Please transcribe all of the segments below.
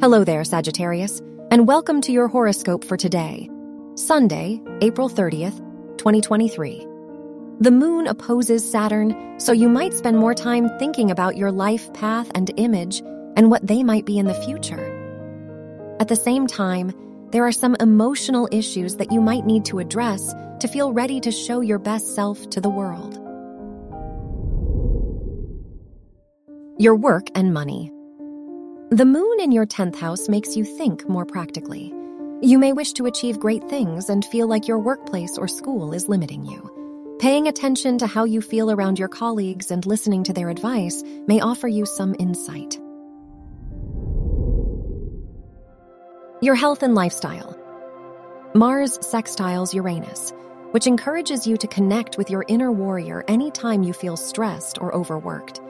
Hello there, Sagittarius, and welcome to your horoscope for today, Sunday, April 30th, 2023. The moon opposes Saturn, so you might spend more time thinking about your life path and image and what they might be in the future. At the same time, there are some emotional issues that you might need to address to feel ready to show your best self to the world. Your work and money. The moon in your 10th house makes you think more practically. You may wish to achieve great things and feel like your workplace or school is limiting you. Paying attention to how you feel around your colleagues and listening to their advice may offer you some insight. Your health and lifestyle. Mars sextiles Uranus, which encourages you to connect with your inner warrior anytime you feel stressed or overworked.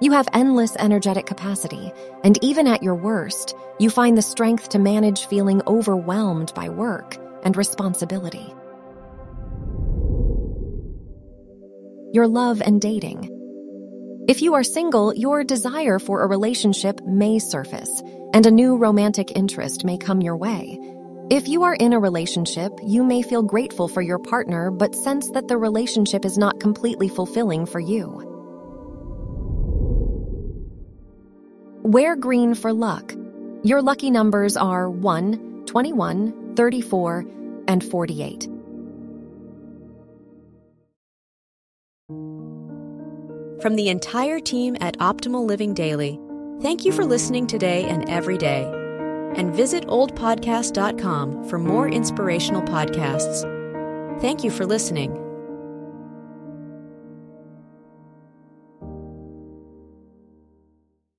You have endless energetic capacity, and even at your worst, you find the strength to manage feeling overwhelmed by work and responsibility. Your love and dating. If you are single, your desire for a relationship may surface, and a new romantic interest may come your way. If you are in a relationship, you may feel grateful for your partner but sense that the relationship is not completely fulfilling for you. Wear green for luck. Your lucky numbers are 1, 21, 34, and 48. From the entire team at Optimal Living Daily, thank you for listening today and every day. And visit oldpodcast.com for more inspirational podcasts. Thank you for listening.